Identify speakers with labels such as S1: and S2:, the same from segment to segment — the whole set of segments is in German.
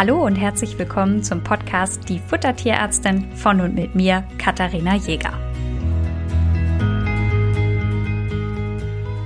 S1: Hallo und herzlich willkommen zum Podcast Die Futtertierärztin von und mit mir, Katharina Jäger.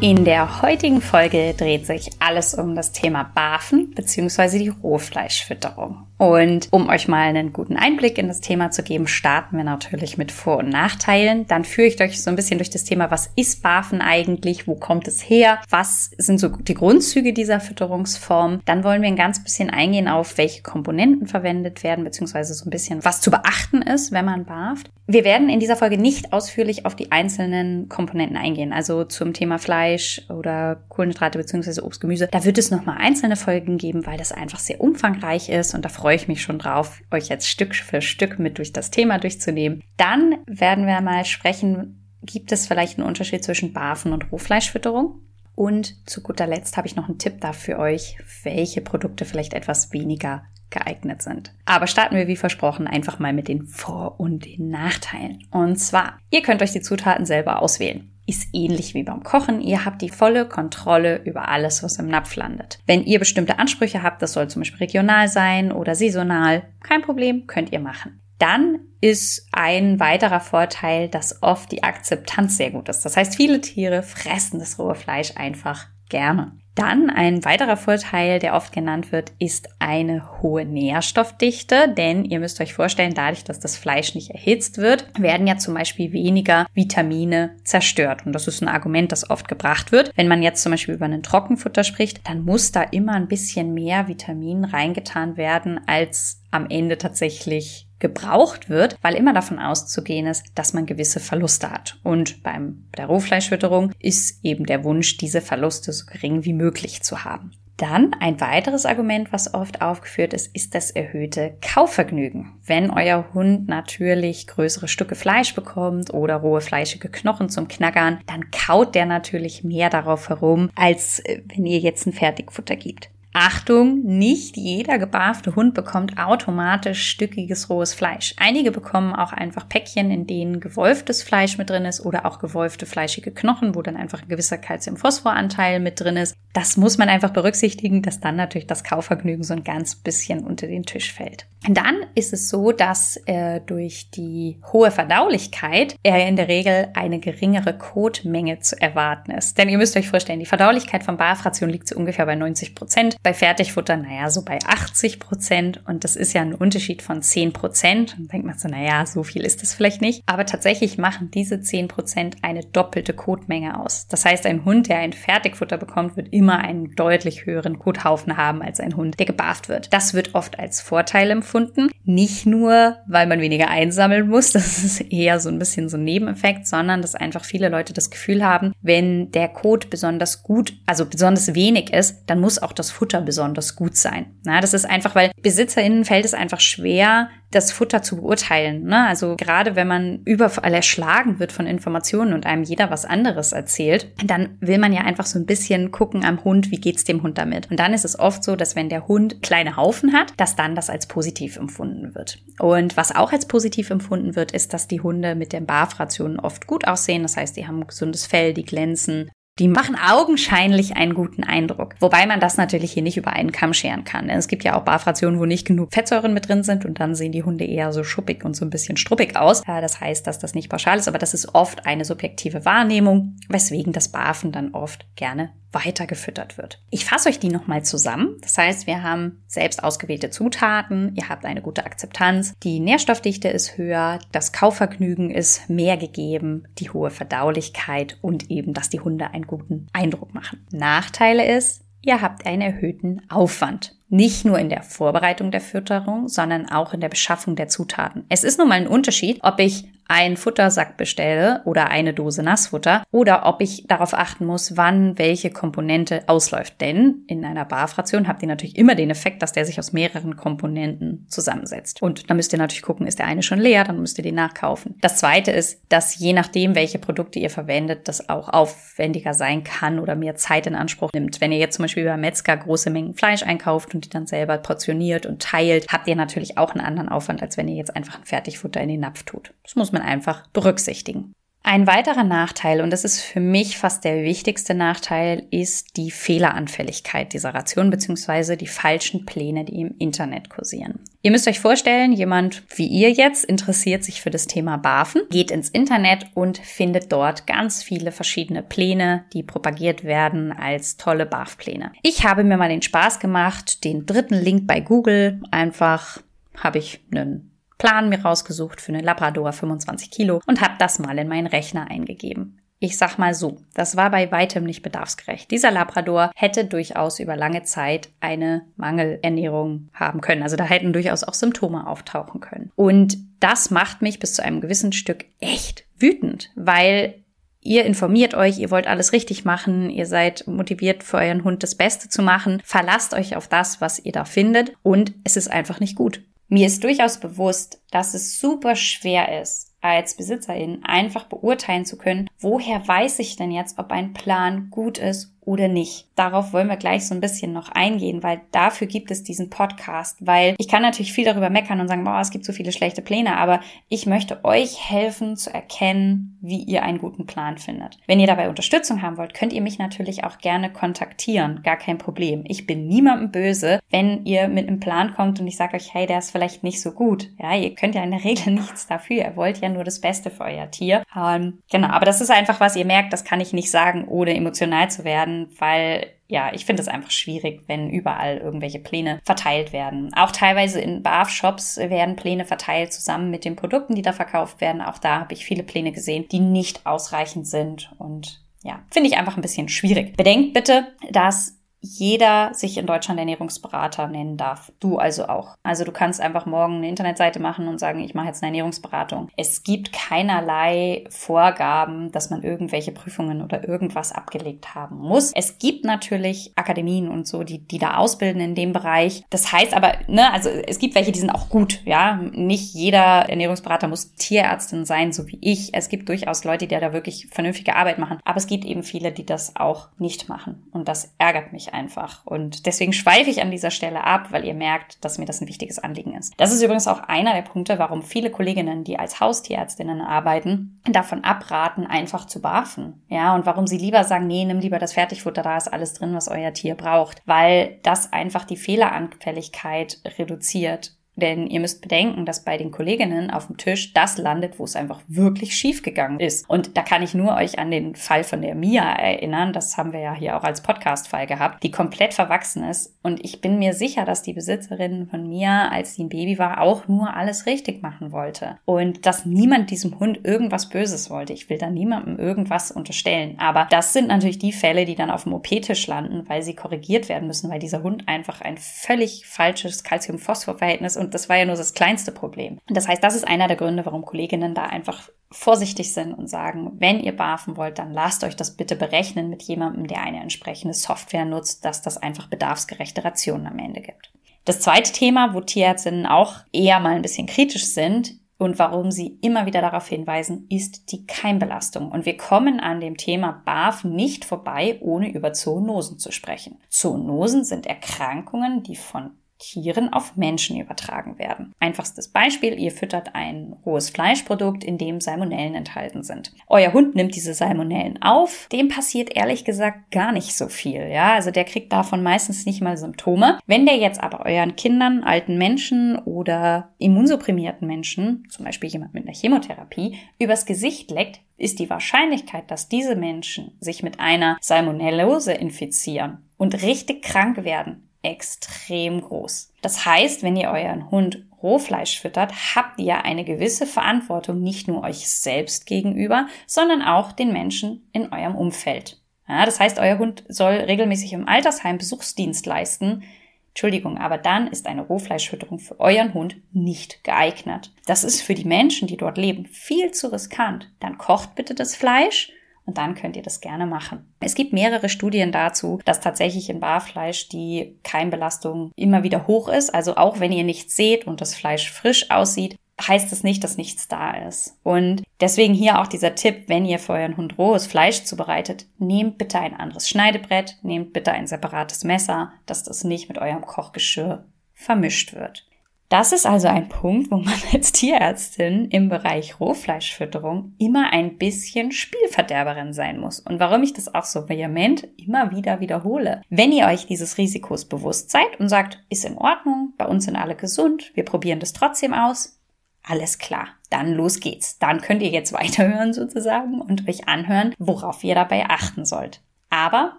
S1: In der heutigen Folge dreht sich alles um das Thema Barfen bzw. die Rohfleischfütterung. Und um euch mal einen guten Einblick in das Thema zu geben, starten wir natürlich mit Vor- und Nachteilen. Dann führe ich euch so ein bisschen durch das Thema, was ist Barfen eigentlich, wo kommt es her, was sind so die Grundzüge dieser Fütterungsform. Dann wollen wir ein ganz bisschen eingehen auf, welche Komponenten verwendet werden, beziehungsweise so ein bisschen, was zu beachten ist, wenn man barft. Wir werden in dieser Folge nicht ausführlich auf die einzelnen Komponenten eingehen, also zum Thema Fleisch oder Kohlenhydrate beziehungsweise Obst, Gemüse. Da wird es nochmal einzelne Folgen geben, weil das einfach sehr umfangreich ist und da freue freue ich mich schon drauf, euch jetzt Stück für Stück mit durch das Thema durchzunehmen. Dann werden wir mal sprechen, gibt es vielleicht einen Unterschied zwischen Barfen und Rohfleischfütterung? Und zu guter Letzt habe ich noch einen Tipp da für euch, welche Produkte vielleicht etwas weniger geeignet sind. Aber starten wir wie versprochen einfach mal mit den Vor- und den Nachteilen. Und zwar, ihr könnt euch die Zutaten selber auswählen ist ähnlich wie beim Kochen. Ihr habt die volle Kontrolle über alles, was im Napf landet. Wenn ihr bestimmte Ansprüche habt, das soll zum Beispiel regional sein oder saisonal, kein Problem, könnt ihr machen. Dann ist ein weiterer Vorteil, dass oft die Akzeptanz sehr gut ist. Das heißt, viele Tiere fressen das rohe Fleisch einfach gerne. Dann ein weiterer Vorteil, der oft genannt wird, ist eine hohe Nährstoffdichte, denn ihr müsst euch vorstellen, dadurch, dass das Fleisch nicht erhitzt wird, werden ja zum Beispiel weniger Vitamine zerstört. Und das ist ein Argument, das oft gebracht wird. Wenn man jetzt zum Beispiel über einen Trockenfutter spricht, dann muss da immer ein bisschen mehr Vitamin reingetan werden, als am Ende tatsächlich gebraucht wird, weil immer davon auszugehen ist, dass man gewisse Verluste hat. Und beim der Rohfleischfütterung ist eben der Wunsch, diese Verluste so gering wie möglich zu haben. Dann ein weiteres Argument, was oft aufgeführt ist, ist das erhöhte Kaufvergnügen. Wenn euer Hund natürlich größere Stücke Fleisch bekommt oder rohe fleischige Knochen zum Knackern, dann kaut der natürlich mehr darauf herum, als äh, wenn ihr jetzt ein Fertigfutter gibt. Achtung, nicht jeder gebarfte Hund bekommt automatisch stückiges rohes Fleisch. Einige bekommen auch einfach Päckchen, in denen gewolftes Fleisch mit drin ist oder auch gewolfte fleischige Knochen, wo dann einfach ein gewisser Calcium-Phosphoranteil mit drin ist. Das muss man einfach berücksichtigen, dass dann natürlich das Kaufvergnügen so ein ganz bisschen unter den Tisch fällt. Dann ist es so, dass äh, durch die hohe Verdaulichkeit er in der Regel eine geringere Kotmenge zu erwarten ist. Denn ihr müsst euch vorstellen, die Verdaulichkeit von Barfration liegt so ungefähr bei 90 Prozent bei Fertigfutter, naja, so bei 80 Prozent. Und das ist ja ein Unterschied von 10 Prozent. Dann denkt man so, naja, so viel ist das vielleicht nicht. Aber tatsächlich machen diese 10 Prozent eine doppelte Kotmenge aus. Das heißt, ein Hund, der ein Fertigfutter bekommt, wird immer einen deutlich höheren Kothaufen haben als ein Hund, der gebarft wird. Das wird oft als Vorteil empfunden. Nicht nur, weil man weniger einsammeln muss. Das ist eher so ein bisschen so ein Nebeneffekt, sondern dass einfach viele Leute das Gefühl haben, wenn der Kot besonders gut, also besonders wenig ist, dann muss auch das Futter besonders gut sein. Na, das ist einfach, weil BesitzerInnen fällt es einfach schwer, das Futter zu beurteilen. Ne? Also gerade wenn man überall erschlagen wird von Informationen und einem jeder was anderes erzählt, dann will man ja einfach so ein bisschen gucken am Hund, wie geht's dem Hund damit. Und dann ist es oft so, dass wenn der Hund kleine Haufen hat, dass dann das als positiv empfunden wird. Und was auch als positiv empfunden wird, ist, dass die Hunde mit den Barfrationen oft gut aussehen. Das heißt, die haben gesundes Fell, die glänzen, die machen augenscheinlich einen guten Eindruck. Wobei man das natürlich hier nicht über einen Kamm scheren kann. Denn es gibt ja auch Barfrationen, wo nicht genug Fettsäuren mit drin sind und dann sehen die Hunde eher so schuppig und so ein bisschen struppig aus. Das heißt, dass das nicht pauschal ist, aber das ist oft eine subjektive Wahrnehmung, weswegen das Barfen dann oft gerne weitergefüttert wird. Ich fasse euch die nochmal zusammen. Das heißt, wir haben selbst ausgewählte Zutaten, ihr habt eine gute Akzeptanz, die Nährstoffdichte ist höher, das Kaufvergnügen ist mehr gegeben, die hohe Verdaulichkeit und eben, dass die Hunde einen guten Eindruck machen. Nachteile ist, ihr habt einen erhöhten Aufwand. Nicht nur in der Vorbereitung der Fütterung, sondern auch in der Beschaffung der Zutaten. Es ist nun mal ein Unterschied, ob ich einen Futtersack bestelle oder eine Dose Nassfutter oder ob ich darauf achten muss, wann welche Komponente ausläuft. Denn in einer Barfration habt ihr natürlich immer den Effekt, dass der sich aus mehreren Komponenten zusammensetzt. Und da müsst ihr natürlich gucken, ist der eine schon leer, dann müsst ihr den nachkaufen. Das zweite ist, dass je nachdem, welche Produkte ihr verwendet, das auch aufwendiger sein kann oder mehr Zeit in Anspruch nimmt. Wenn ihr jetzt zum Beispiel über Metzger große Mengen Fleisch einkauft und die dann selber portioniert und teilt, habt ihr natürlich auch einen anderen Aufwand, als wenn ihr jetzt einfach ein Fertigfutter in den Napf tut. Das muss man man einfach berücksichtigen. Ein weiterer Nachteil, und das ist für mich fast der wichtigste Nachteil, ist die Fehleranfälligkeit dieser Ration bzw. die falschen Pläne, die im Internet kursieren. Ihr müsst euch vorstellen, jemand wie ihr jetzt interessiert sich für das Thema Barfen, geht ins Internet und findet dort ganz viele verschiedene Pläne, die propagiert werden als tolle Barfpläne. Ich habe mir mal den Spaß gemacht, den dritten Link bei Google einfach habe ich einen Plan mir rausgesucht für eine Labrador 25 Kilo und habe das mal in meinen Rechner eingegeben. Ich sag mal so, das war bei weitem nicht bedarfsgerecht. Dieser Labrador hätte durchaus über lange Zeit eine Mangelernährung haben können. Also da hätten durchaus auch Symptome auftauchen können. Und das macht mich bis zu einem gewissen Stück echt wütend, weil Ihr informiert euch, ihr wollt alles richtig machen, ihr seid motiviert für euren Hund das Beste zu machen, verlasst euch auf das, was ihr da findet und es ist einfach nicht gut. Mir ist durchaus bewusst, dass es super schwer ist, als Besitzerin einfach beurteilen zu können, woher weiß ich denn jetzt, ob ein Plan gut ist oder nicht. Darauf wollen wir gleich so ein bisschen noch eingehen, weil dafür gibt es diesen Podcast, weil ich kann natürlich viel darüber meckern und sagen, boah, es gibt so viele schlechte Pläne, aber ich möchte euch helfen zu erkennen, wie ihr einen guten Plan findet. Wenn ihr dabei Unterstützung haben wollt, könnt ihr mich natürlich auch gerne kontaktieren, gar kein Problem. Ich bin niemandem böse, wenn ihr mit einem Plan kommt und ich sage euch, hey, der ist vielleicht nicht so gut. Ja, ihr könnt ja in der Regel nichts dafür. Ihr wollt ja nur das Beste für euer Tier. Ähm, genau, aber das ist einfach was, ihr merkt, das kann ich nicht sagen, ohne emotional zu werden weil ja, ich finde es einfach schwierig, wenn überall irgendwelche Pläne verteilt werden. Auch teilweise in BAF-Shops werden Pläne verteilt zusammen mit den Produkten, die da verkauft werden. Auch da habe ich viele Pläne gesehen, die nicht ausreichend sind und ja, finde ich einfach ein bisschen schwierig. Bedenkt bitte, dass jeder sich in Deutschland Ernährungsberater nennen darf. Du also auch. Also du kannst einfach morgen eine Internetseite machen und sagen, ich mache jetzt eine Ernährungsberatung. Es gibt keinerlei Vorgaben, dass man irgendwelche Prüfungen oder irgendwas abgelegt haben muss. Es gibt natürlich Akademien und so, die, die da ausbilden in dem Bereich. Das heißt aber, ne, also es gibt welche, die sind auch gut, ja. Nicht jeder Ernährungsberater muss Tierärztin sein, so wie ich. Es gibt durchaus Leute, die da wirklich vernünftige Arbeit machen. Aber es gibt eben viele, die das auch nicht machen. Und das ärgert mich einfach. Und deswegen schweife ich an dieser Stelle ab, weil ihr merkt, dass mir das ein wichtiges Anliegen ist. Das ist übrigens auch einer der Punkte, warum viele Kolleginnen, die als Haustierärztinnen arbeiten, davon abraten, einfach zu barfen. Ja, und warum sie lieber sagen, nee, nimm lieber das Fertigfutter, da ist alles drin, was euer Tier braucht. Weil das einfach die Fehleranfälligkeit reduziert denn ihr müsst bedenken, dass bei den Kolleginnen auf dem Tisch das landet, wo es einfach wirklich schief gegangen ist. Und da kann ich nur euch an den Fall von der Mia erinnern. Das haben wir ja hier auch als Podcast-Fall gehabt, die komplett verwachsen ist. Und ich bin mir sicher, dass die Besitzerin von Mia, als sie ein Baby war, auch nur alles richtig machen wollte. Und dass niemand diesem Hund irgendwas Böses wollte. Ich will da niemandem irgendwas unterstellen. Aber das sind natürlich die Fälle, die dann auf dem OP-Tisch landen, weil sie korrigiert werden müssen, weil dieser Hund einfach ein völlig falsches Calcium-Phosphor-Verhältnis und und das war ja nur das kleinste Problem. Und das heißt, das ist einer der Gründe, warum Kolleginnen da einfach vorsichtig sind und sagen, wenn ihr barfen wollt, dann lasst euch das bitte berechnen mit jemandem, der eine entsprechende Software nutzt, dass das einfach bedarfsgerechte Rationen am Ende gibt. Das zweite Thema, wo Tierärztinnen auch eher mal ein bisschen kritisch sind, und warum sie immer wieder darauf hinweisen, ist die Keimbelastung. Und wir kommen an dem Thema BAF nicht vorbei, ohne über Zoonosen zu sprechen. Zoonosen sind Erkrankungen, die von Tieren auf Menschen übertragen werden. Einfachstes Beispiel, ihr füttert ein rohes Fleischprodukt, in dem Salmonellen enthalten sind. Euer Hund nimmt diese Salmonellen auf, dem passiert ehrlich gesagt gar nicht so viel, ja, also der kriegt davon meistens nicht mal Symptome. Wenn der jetzt aber euren Kindern, alten Menschen oder immunsupprimierten Menschen, zum Beispiel jemand mit einer Chemotherapie, übers Gesicht leckt, ist die Wahrscheinlichkeit, dass diese Menschen sich mit einer Salmonellose infizieren und richtig krank werden, extrem groß. Das heißt, wenn ihr euren Hund Rohfleisch füttert, habt ihr eine gewisse Verantwortung nicht nur euch selbst gegenüber, sondern auch den Menschen in eurem Umfeld. Ja, das heißt, euer Hund soll regelmäßig im Altersheim Besuchsdienst leisten. Entschuldigung, aber dann ist eine Rohfleischfütterung für euren Hund nicht geeignet. Das ist für die Menschen, die dort leben, viel zu riskant. Dann kocht bitte das Fleisch und dann könnt ihr das gerne machen. Es gibt mehrere Studien dazu, dass tatsächlich in Barfleisch die Keimbelastung immer wieder hoch ist. Also auch wenn ihr nichts seht und das Fleisch frisch aussieht, heißt es nicht, dass nichts da ist. Und deswegen hier auch dieser Tipp, wenn ihr für euren Hund rohes Fleisch zubereitet, nehmt bitte ein anderes Schneidebrett, nehmt bitte ein separates Messer, dass das nicht mit eurem Kochgeschirr vermischt wird. Das ist also ein Punkt, wo man als Tierärztin im Bereich Rohfleischfütterung immer ein bisschen Spielverderberin sein muss. Und warum ich das auch so vehement immer wieder wiederhole. Wenn ihr euch dieses Risikos bewusst seid und sagt, ist in Ordnung, bei uns sind alle gesund, wir probieren das trotzdem aus, alles klar, dann los geht's. Dann könnt ihr jetzt weiterhören sozusagen und euch anhören, worauf ihr dabei achten sollt. Aber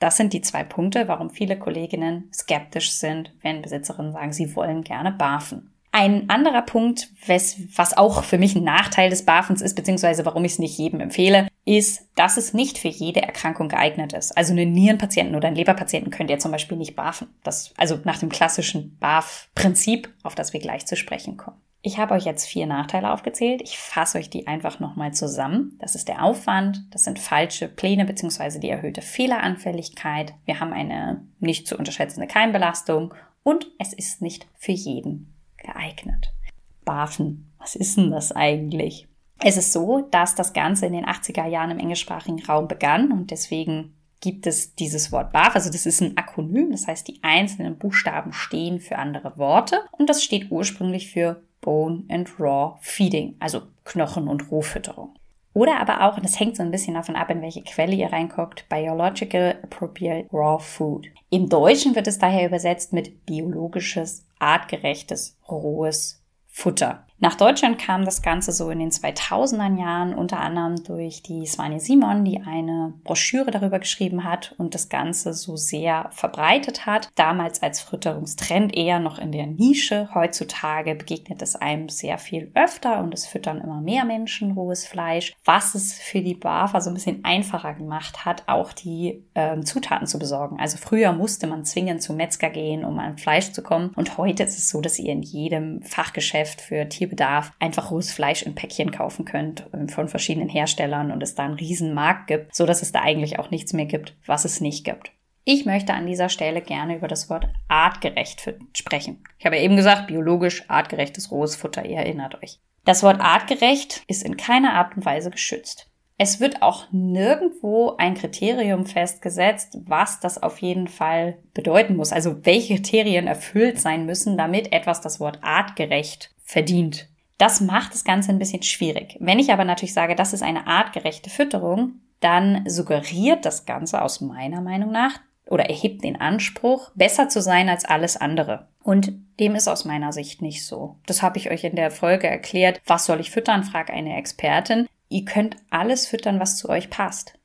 S1: das sind die zwei Punkte, warum viele Kolleginnen skeptisch sind, wenn Besitzerinnen sagen, sie wollen gerne barfen. Ein anderer Punkt, was, was auch für mich ein Nachteil des Barfens ist, beziehungsweise warum ich es nicht jedem empfehle, ist, dass es nicht für jede Erkrankung geeignet ist. Also einen Nierenpatienten oder einen Leberpatienten könnt ihr zum Beispiel nicht barfen. Das, also nach dem klassischen Barf-Prinzip, auf das wir gleich zu sprechen kommen. Ich habe euch jetzt vier Nachteile aufgezählt. Ich fasse euch die einfach nochmal zusammen. Das ist der Aufwand, das sind falsche Pläne beziehungsweise die erhöhte Fehleranfälligkeit. Wir haben eine nicht zu unterschätzende Keimbelastung und es ist nicht für jeden geeignet. BaFin, was ist denn das eigentlich? Es ist so, dass das Ganze in den 80er Jahren im englischsprachigen Raum begann und deswegen gibt es dieses Wort BAF. Also das ist ein Akronym, das heißt die einzelnen Buchstaben stehen für andere Worte und das steht ursprünglich für Bone and Raw Feeding, also Knochen- und Rohfütterung. Oder aber auch, und das hängt so ein bisschen davon ab, in welche Quelle ihr reinguckt, Biological Appropriate Raw Food. Im Deutschen wird es daher übersetzt mit biologisches, artgerechtes, rohes Futter. Nach Deutschland kam das Ganze so in den 2000er Jahren, unter anderem durch die Svani Simon, die eine Broschüre darüber geschrieben hat und das Ganze so sehr verbreitet hat. Damals als Fütterungstrend eher noch in der Nische. Heutzutage begegnet es einem sehr viel öfter und es füttern immer mehr Menschen rohes Fleisch, was es für die BAFA so ein bisschen einfacher gemacht hat, auch die ähm, Zutaten zu besorgen. Also früher musste man zwingend zum Metzger gehen, um an Fleisch zu kommen und heute ist es so, dass ihr in jedem Fachgeschäft für Tier Bedarf einfach rohes Fleisch in Päckchen kaufen könnt ähm, von verschiedenen Herstellern und es da einen riesen Markt gibt, so dass es da eigentlich auch nichts mehr gibt, was es nicht gibt. Ich möchte an dieser Stelle gerne über das Wort artgerecht sprechen. Ich habe ja eben gesagt, biologisch artgerechtes rohes Futter, ihr erinnert euch. Das Wort artgerecht ist in keiner Art und Weise geschützt. Es wird auch nirgendwo ein Kriterium festgesetzt, was das auf jeden Fall bedeuten muss. Also welche Kriterien erfüllt sein müssen, damit etwas das Wort artgerecht verdient. Das macht das Ganze ein bisschen schwierig. Wenn ich aber natürlich sage, das ist eine artgerechte Fütterung, dann suggeriert das Ganze aus meiner Meinung nach oder erhebt den Anspruch, besser zu sein als alles andere. Und dem ist aus meiner Sicht nicht so. Das habe ich euch in der Folge erklärt. Was soll ich füttern? frag eine Expertin. Ihr könnt alles füttern, was zu euch passt.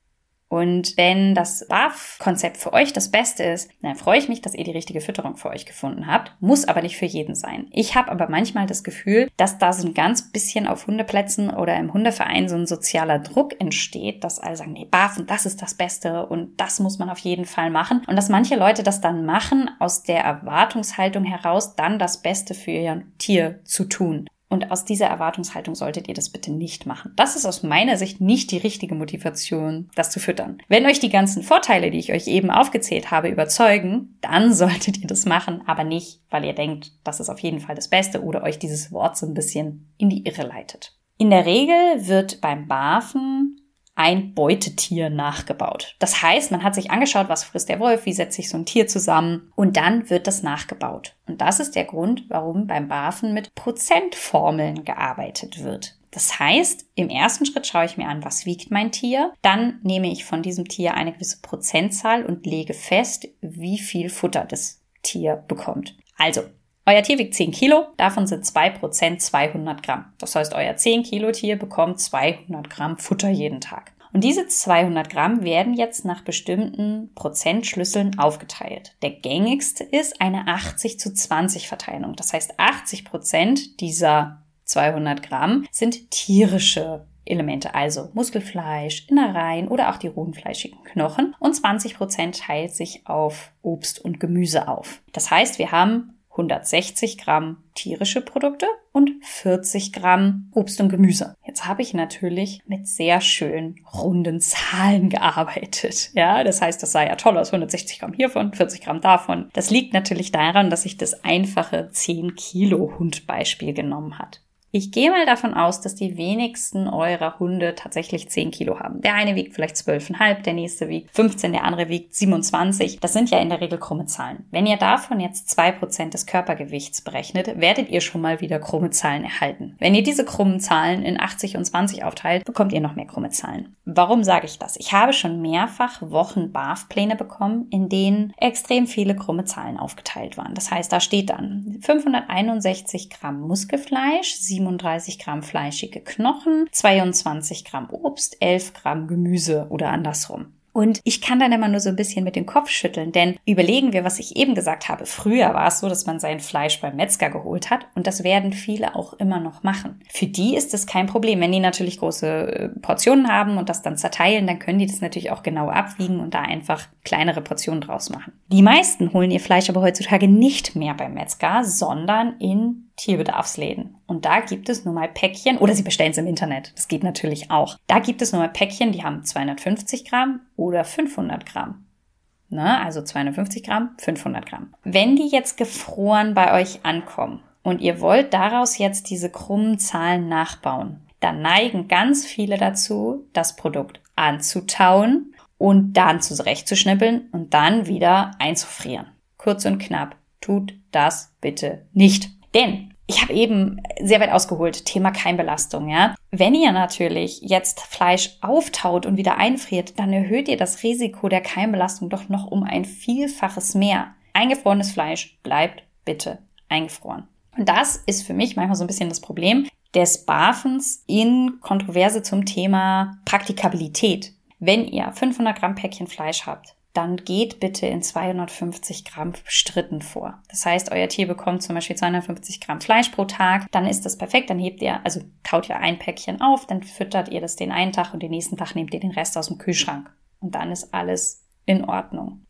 S1: Und wenn das BAF-Konzept für euch das Beste ist, dann freue ich mich, dass ihr die richtige Fütterung für euch gefunden habt. Muss aber nicht für jeden sein. Ich habe aber manchmal das Gefühl, dass da so ein ganz bisschen auf Hundeplätzen oder im Hundeverein so ein sozialer Druck entsteht, dass alle sagen, nee, BAF das ist das Beste und das muss man auf jeden Fall machen. Und dass manche Leute das dann machen, aus der Erwartungshaltung heraus, dann das Beste für ihr Tier zu tun. Und aus dieser Erwartungshaltung solltet ihr das bitte nicht machen. Das ist aus meiner Sicht nicht die richtige Motivation, das zu füttern. Wenn euch die ganzen Vorteile, die ich euch eben aufgezählt habe, überzeugen, dann solltet ihr das machen, aber nicht, weil ihr denkt, das ist auf jeden Fall das Beste oder euch dieses Wort so ein bisschen in die Irre leitet. In der Regel wird beim Barfen ein Beutetier nachgebaut. Das heißt, man hat sich angeschaut, was frisst der Wolf, wie setzt sich so ein Tier zusammen und dann wird das nachgebaut. Und das ist der Grund, warum beim Barfen mit Prozentformeln gearbeitet wird. Das heißt, im ersten Schritt schaue ich mir an, was wiegt mein Tier. Dann nehme ich von diesem Tier eine gewisse Prozentzahl und lege fest, wie viel Futter das Tier bekommt. Also, euer Tier wiegt 10 Kilo, davon sind 2% 200 Gramm. Das heißt, euer 10 Kilo Tier bekommt 200 Gramm Futter jeden Tag. Und diese 200 Gramm werden jetzt nach bestimmten Prozentschlüsseln aufgeteilt. Der gängigste ist eine 80 zu 20 Verteilung. Das heißt, 80 Prozent dieser 200 Gramm sind tierische Elemente, also Muskelfleisch, Innereien oder auch die rohen fleischigen Knochen. Und 20 Prozent teilt sich auf Obst und Gemüse auf. Das heißt, wir haben 160 Gramm tierische Produkte und 40 Gramm Obst und Gemüse. Jetzt habe ich natürlich mit sehr schönen runden Zahlen gearbeitet. Ja, das heißt, das sah ja toll aus. 160 Gramm hiervon, 40 Gramm davon. Das liegt natürlich daran, dass ich das einfache 10 Kilo Hundbeispiel genommen hat. Ich gehe mal davon aus, dass die wenigsten eurer Hunde tatsächlich 10 Kilo haben. Der eine wiegt vielleicht 12,5, der nächste wiegt 15, der andere wiegt 27. Das sind ja in der Regel krumme Zahlen. Wenn ihr davon jetzt 2% des Körpergewichts berechnet, werdet ihr schon mal wieder krumme Zahlen erhalten. Wenn ihr diese krummen Zahlen in 80 und 20 aufteilt, bekommt ihr noch mehr krumme Zahlen. Warum sage ich das? Ich habe schon mehrfach Wochen BAF-Pläne bekommen, in denen extrem viele krumme Zahlen aufgeteilt waren. Das heißt, da steht dann 561 Gramm Muskelfleisch, 37 Gramm fleischige Knochen, 22 Gramm Obst, 11 Gramm Gemüse oder andersrum. Und ich kann dann immer nur so ein bisschen mit dem Kopf schütteln, denn überlegen wir, was ich eben gesagt habe. Früher war es so, dass man sein Fleisch beim Metzger geholt hat und das werden viele auch immer noch machen. Für die ist es kein Problem. Wenn die natürlich große äh, Portionen haben und das dann zerteilen, dann können die das natürlich auch genau abwiegen und da einfach kleinere Portionen draus machen. Die meisten holen ihr Fleisch aber heutzutage nicht mehr beim Metzger, sondern in Tierbedarfsläden. Und da gibt es nun mal Päckchen, oder Sie bestellen es im Internet, das geht natürlich auch. Da gibt es nun mal Päckchen, die haben 250 Gramm oder 500 Gramm. Ne? Also 250 Gramm, 500 Gramm. Wenn die jetzt gefroren bei euch ankommen und ihr wollt daraus jetzt diese krummen Zahlen nachbauen, dann neigen ganz viele dazu, das Produkt anzutauen und dann zurechtzuschnippeln und dann wieder einzufrieren. Kurz und knapp, tut das bitte nicht. Denn ich habe eben sehr weit ausgeholt, Thema Keimbelastung, ja. Wenn ihr natürlich jetzt Fleisch auftaut und wieder einfriert, dann erhöht ihr das Risiko der Keimbelastung doch noch um ein Vielfaches mehr. Eingefrorenes Fleisch bleibt bitte eingefroren. Und das ist für mich manchmal so ein bisschen das Problem des Barfens in Kontroverse zum Thema Praktikabilität. Wenn ihr 500 Gramm Päckchen Fleisch habt, dann geht bitte in 250 Gramm Stritten vor. Das heißt, euer Tier bekommt zum Beispiel 250 Gramm Fleisch pro Tag, dann ist das perfekt, dann hebt ihr, also taut ihr ein Päckchen auf, dann füttert ihr das den einen Tag und den nächsten Tag nehmt ihr den Rest aus dem Kühlschrank. Und dann ist alles in Ordnung.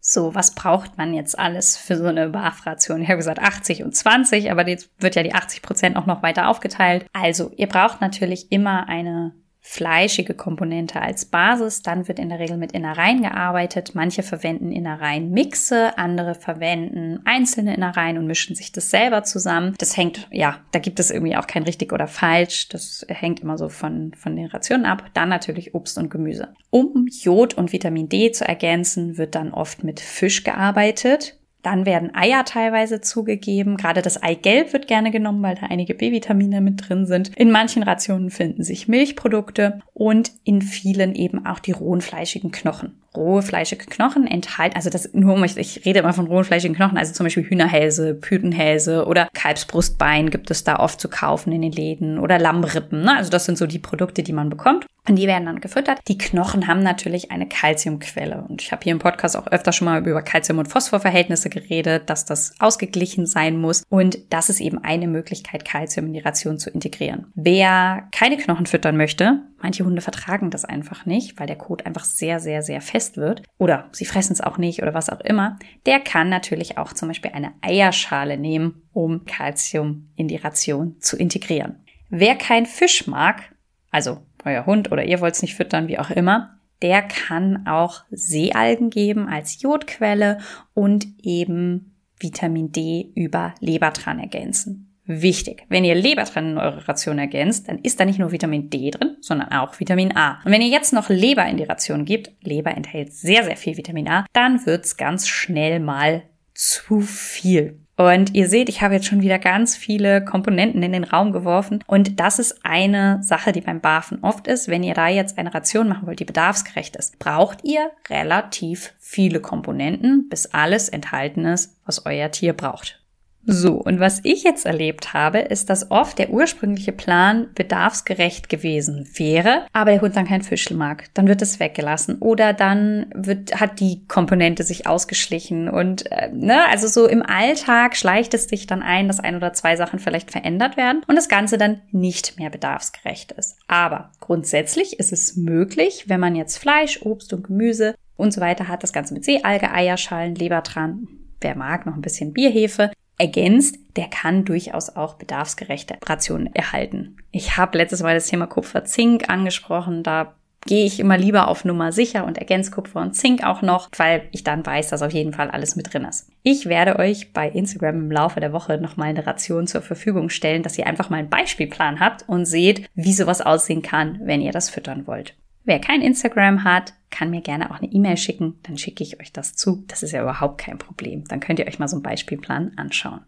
S1: So, was braucht man jetzt alles für so eine BAF-Ration? Ich habe gesagt 80 und 20, aber jetzt wird ja die 80 Prozent auch noch weiter aufgeteilt. Also, ihr braucht natürlich immer eine fleischige Komponente als Basis. Dann wird in der Regel mit Innereien gearbeitet. Manche verwenden Innereien-Mixe, andere verwenden einzelne Innereien und mischen sich das selber zusammen. Das hängt, ja, da gibt es irgendwie auch kein richtig oder falsch. Das hängt immer so von, von den Rationen ab. Dann natürlich Obst und Gemüse. Um Jod und Vitamin D zu ergänzen, wird dann oft mit Fisch gearbeitet. Dann werden Eier teilweise zugegeben. Gerade das Eigelb wird gerne genommen, weil da einige B-Vitamine mit drin sind. In manchen Rationen finden sich Milchprodukte und in vielen eben auch die rohen fleischigen Knochen rohe fleischige Knochen enthalten, also das nur um ich, ich rede immer von rohen fleischigen Knochen, also zum Beispiel Hühnerhälse, Pütenhälse oder Kalbsbrustbein gibt es da oft zu kaufen in den Läden oder Lammrippen. Ne? Also das sind so die Produkte, die man bekommt. Und die werden dann gefüttert. Die Knochen haben natürlich eine Kalziumquelle. Und ich habe hier im Podcast auch öfter schon mal über Kalzium- und Phosphorverhältnisse geredet, dass das ausgeglichen sein muss. Und das ist eben eine Möglichkeit, Kalzium in die Ration zu integrieren. Wer keine Knochen füttern möchte, manche Hunde vertragen das einfach nicht, weil der Kot einfach sehr, sehr, sehr fest wird oder sie fressen es auch nicht oder was auch immer, der kann natürlich auch zum Beispiel eine Eierschale nehmen, um Kalzium in die Ration zu integrieren. Wer kein Fisch mag, also euer Hund oder ihr wollt es nicht füttern, wie auch immer, der kann auch Seealgen geben als Jodquelle und eben Vitamin D über Lebertran ergänzen. Wichtig. Wenn ihr Lebertran in eure Ration ergänzt, dann ist da nicht nur Vitamin D drin, sondern auch Vitamin A. Und wenn ihr jetzt noch Leber in die Ration gebt, Leber enthält sehr, sehr viel Vitamin A, dann wird's ganz schnell mal zu viel. Und ihr seht, ich habe jetzt schon wieder ganz viele Komponenten in den Raum geworfen. Und das ist eine Sache, die beim Barfen oft ist. Wenn ihr da jetzt eine Ration machen wollt, die bedarfsgerecht ist, braucht ihr relativ viele Komponenten, bis alles enthalten ist, was euer Tier braucht. So, und was ich jetzt erlebt habe, ist, dass oft der ursprüngliche Plan bedarfsgerecht gewesen wäre, aber der Hund dann kein Fisch mag. Dann wird es weggelassen oder dann wird, hat die Komponente sich ausgeschlichen und, äh, ne, also so im Alltag schleicht es sich dann ein, dass ein oder zwei Sachen vielleicht verändert werden und das Ganze dann nicht mehr bedarfsgerecht ist. Aber grundsätzlich ist es möglich, wenn man jetzt Fleisch, Obst und Gemüse und so weiter hat, das Ganze mit Seealge, Eierschalen, Leber dran, wer mag, noch ein bisschen Bierhefe, ergänzt, der kann durchaus auch bedarfsgerechte Rationen erhalten. Ich habe letztes Mal das Thema Kupfer-Zink angesprochen, da gehe ich immer lieber auf Nummer sicher und ergänze Kupfer und Zink auch noch, weil ich dann weiß, dass auf jeden Fall alles mit drin ist. Ich werde euch bei Instagram im Laufe der Woche nochmal eine Ration zur Verfügung stellen, dass ihr einfach mal einen Beispielplan habt und seht, wie sowas aussehen kann, wenn ihr das füttern wollt. Wer kein Instagram hat, kann mir gerne auch eine E-Mail schicken, dann schicke ich euch das zu. Das ist ja überhaupt kein Problem. Dann könnt ihr euch mal so einen Beispielplan anschauen.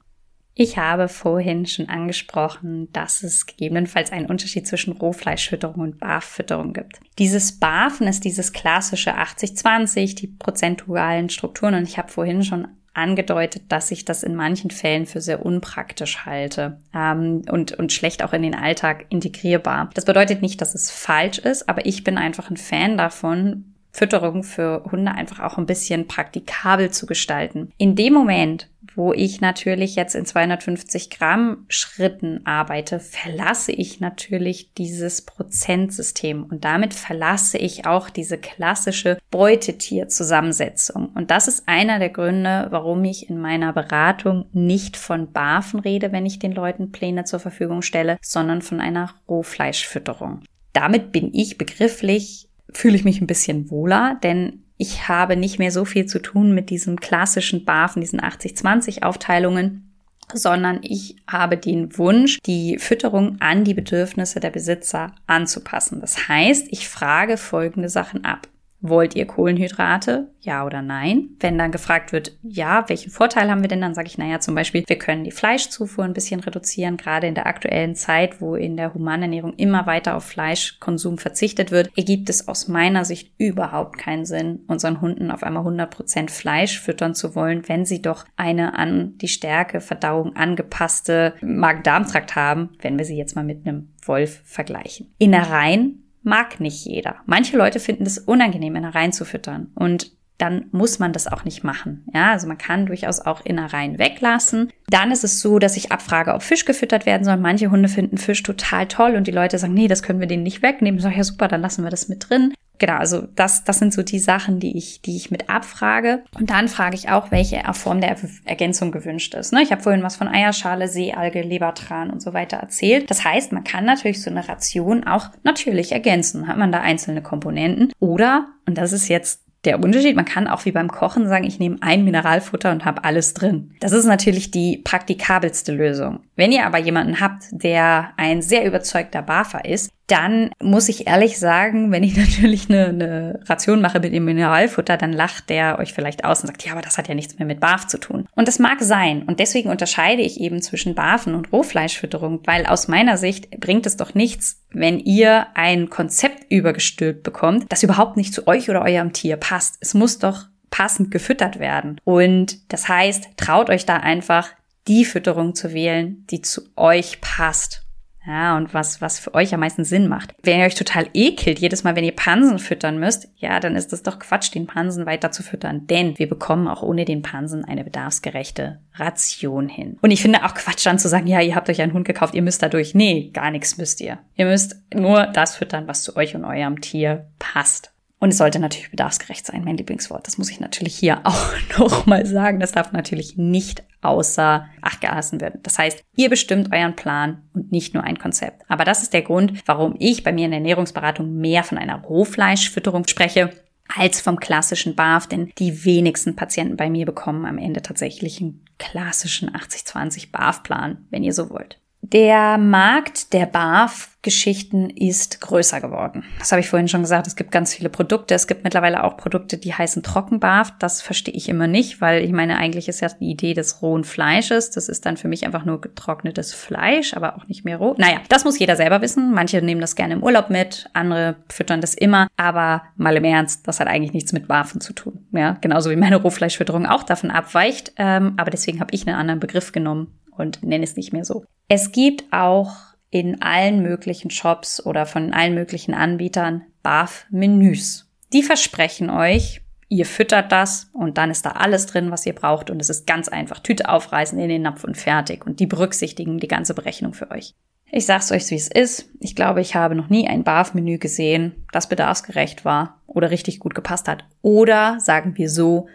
S1: Ich habe vorhin schon angesprochen, dass es gegebenenfalls einen Unterschied zwischen Rohfleischfütterung und Barffütterung gibt. Dieses Barfen ist dieses klassische 80-20, die prozentualen Strukturen und ich habe vorhin schon angedeutet, dass ich das in manchen Fällen für sehr unpraktisch halte ähm, und, und schlecht auch in den Alltag integrierbar. Das bedeutet nicht, dass es falsch ist, aber ich bin einfach ein Fan davon, Fütterung für Hunde einfach auch ein bisschen praktikabel zu gestalten. In dem Moment, wo ich natürlich jetzt in 250 Gramm Schritten arbeite, verlasse ich natürlich dieses Prozentsystem und damit verlasse ich auch diese klassische Beutetierzusammensetzung. Und das ist einer der Gründe, warum ich in meiner Beratung nicht von Barfen rede, wenn ich den Leuten Pläne zur Verfügung stelle, sondern von einer Rohfleischfütterung. Damit bin ich begrifflich fühle ich mich ein bisschen wohler, denn ich habe nicht mehr so viel zu tun mit diesem klassischen BAFen, diesen 80-20 Aufteilungen, sondern ich habe den Wunsch, die Fütterung an die Bedürfnisse der Besitzer anzupassen. Das heißt, ich frage folgende Sachen ab. Wollt ihr Kohlenhydrate? Ja oder nein? Wenn dann gefragt wird, ja, welchen Vorteil haben wir denn? Dann sage ich, naja, zum Beispiel, wir können die Fleischzufuhr ein bisschen reduzieren, gerade in der aktuellen Zeit, wo in der Humanernährung immer weiter auf Fleischkonsum verzichtet wird, ergibt es aus meiner Sicht überhaupt keinen Sinn, unseren Hunden auf einmal 100% Fleisch füttern zu wollen, wenn sie doch eine an die Stärke, Verdauung angepasste Magen-Darm-Trakt haben, wenn wir sie jetzt mal mit einem Wolf vergleichen. Innereien mag nicht jeder. Manche Leute finden es unangenehm, Innereien zu füttern. Und dann muss man das auch nicht machen. Ja, also man kann durchaus auch Innereien weglassen. Dann ist es so, dass ich abfrage, ob Fisch gefüttert werden soll. Manche Hunde finden Fisch total toll und die Leute sagen, nee, das können wir denen nicht wegnehmen. Sag ich, ja super, dann lassen wir das mit drin. Genau, also das, das sind so die Sachen, die ich, die ich mit abfrage. Und dann frage ich auch, welche Form der Ergänzung gewünscht ist. Ne? Ich habe vorhin was von Eierschale, Seealge, Lebertran und so weiter erzählt. Das heißt, man kann natürlich so eine Ration auch natürlich ergänzen. Hat man da einzelne Komponenten. Oder, und das ist jetzt der Unterschied. Man kann auch wie beim Kochen sagen, ich nehme ein Mineralfutter und habe alles drin. Das ist natürlich die praktikabelste Lösung. Wenn ihr aber jemanden habt, der ein sehr überzeugter Barfer ist, dann muss ich ehrlich sagen, wenn ich natürlich eine, eine Ration mache mit dem Mineralfutter, dann lacht der euch vielleicht aus und sagt, ja, aber das hat ja nichts mehr mit Barf zu tun. Und das mag sein. Und deswegen unterscheide ich eben zwischen Barfen und Rohfleischfütterung, weil aus meiner Sicht bringt es doch nichts, wenn ihr ein Konzept übergestülpt bekommt, das überhaupt nicht zu euch oder eurem Tier passt. Es muss doch passend gefüttert werden. Und das heißt, traut euch da einfach die Fütterung zu wählen, die zu euch passt. Ja, und was, was für euch am meisten Sinn macht. Wenn ihr euch total ekelt, jedes Mal, wenn ihr Pansen füttern müsst, ja, dann ist es doch Quatsch, den Pansen weiter zu füttern. Denn wir bekommen auch ohne den Pansen eine bedarfsgerechte Ration hin. Und ich finde auch Quatsch dann zu sagen, ja, ihr habt euch einen Hund gekauft, ihr müsst dadurch. Nee, gar nichts müsst ihr. Ihr müsst nur das füttern, was zu euch und eurem Tier passt. Und es sollte natürlich bedarfsgerecht sein, mein Lieblingswort. Das muss ich natürlich hier auch nochmal sagen. Das darf natürlich nicht außer Acht gelassen werden. Das heißt, ihr bestimmt euren Plan und nicht nur ein Konzept. Aber das ist der Grund, warum ich bei mir in der Ernährungsberatung mehr von einer Rohfleischfütterung spreche als vom klassischen BAF, denn die wenigsten Patienten bei mir bekommen am Ende tatsächlich einen klassischen 80-20 BAF-Plan, wenn ihr so wollt. Der Markt der BAF-Geschichten ist größer geworden. Das habe ich vorhin schon gesagt. Es gibt ganz viele Produkte. Es gibt mittlerweile auch Produkte, die heißen Trockenbarf. Das verstehe ich immer nicht, weil ich meine, eigentlich ist ja die Idee des rohen Fleisches. Das ist dann für mich einfach nur getrocknetes Fleisch, aber auch nicht mehr roh. Naja, das muss jeder selber wissen. Manche nehmen das gerne im Urlaub mit, andere füttern das immer. Aber mal im Ernst, das hat eigentlich nichts mit Barfen zu tun. Ja, genauso wie meine Rohfleischfütterung auch davon abweicht. Ähm, aber deswegen habe ich einen anderen Begriff genommen und nenne es nicht mehr so. Es gibt auch in allen möglichen Shops oder von allen möglichen Anbietern BAF-Menüs. Die versprechen euch, ihr füttert das und dann ist da alles drin, was ihr braucht und es ist ganz einfach. Tüte aufreißen in den Napf und fertig und die berücksichtigen die ganze Berechnung für euch. Ich sag's euch, wie es ist. Ich glaube, ich habe noch nie ein BAF-Menü gesehen, das bedarfsgerecht war oder richtig gut gepasst hat. Oder sagen wir so,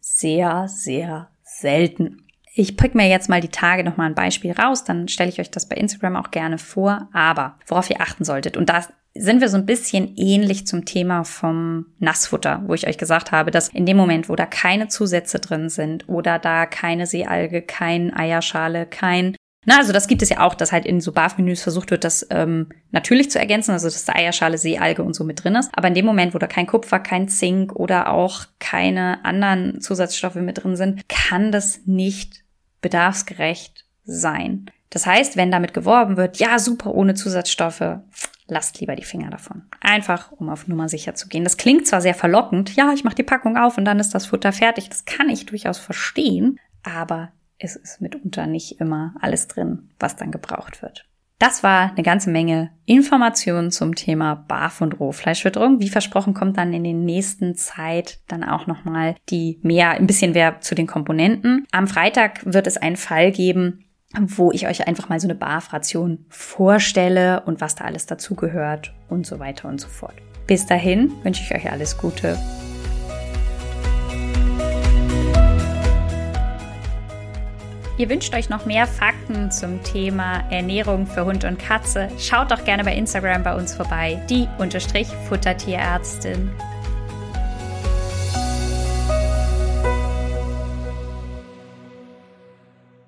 S1: sehr, sehr selten. Ich pick mir jetzt mal die Tage nochmal ein Beispiel raus, dann stelle ich euch das bei Instagram auch gerne vor. Aber worauf ihr achten solltet, und das sind wir so ein bisschen ähnlich zum Thema vom Nassfutter, wo ich euch gesagt habe, dass in dem Moment, wo da keine Zusätze drin sind oder da keine Seealge, kein Eierschale, kein na, also das gibt es ja auch, dass halt in so BAF-Menüs versucht wird, das ähm, natürlich zu ergänzen, also dass da Eierschale, Seealge und so mit drin ist. Aber in dem Moment, wo da kein Kupfer, kein Zink oder auch keine anderen Zusatzstoffe mit drin sind, kann das nicht bedarfsgerecht sein. Das heißt, wenn damit geworben wird, ja, super, ohne Zusatzstoffe, lasst lieber die Finger davon. Einfach, um auf Nummer sicher zu gehen. Das klingt zwar sehr verlockend, ja, ich mache die Packung auf und dann ist das Futter fertig. Das kann ich durchaus verstehen, aber es ist mitunter nicht immer alles drin, was dann gebraucht wird. Das war eine ganze Menge Informationen zum Thema Barf- und Rohfleischfütterung. Wie versprochen kommt dann in den nächsten Zeit dann auch nochmal die mehr, ein bisschen mehr zu den Komponenten. Am Freitag wird es einen Fall geben, wo ich euch einfach mal so eine Barf-Ration vorstelle und was da alles dazugehört und so weiter und so fort. Bis dahin wünsche ich euch alles Gute Ihr wünscht euch noch mehr Fakten zum Thema Ernährung für Hund und Katze? Schaut doch gerne bei Instagram bei uns vorbei, die Futtertierärztin.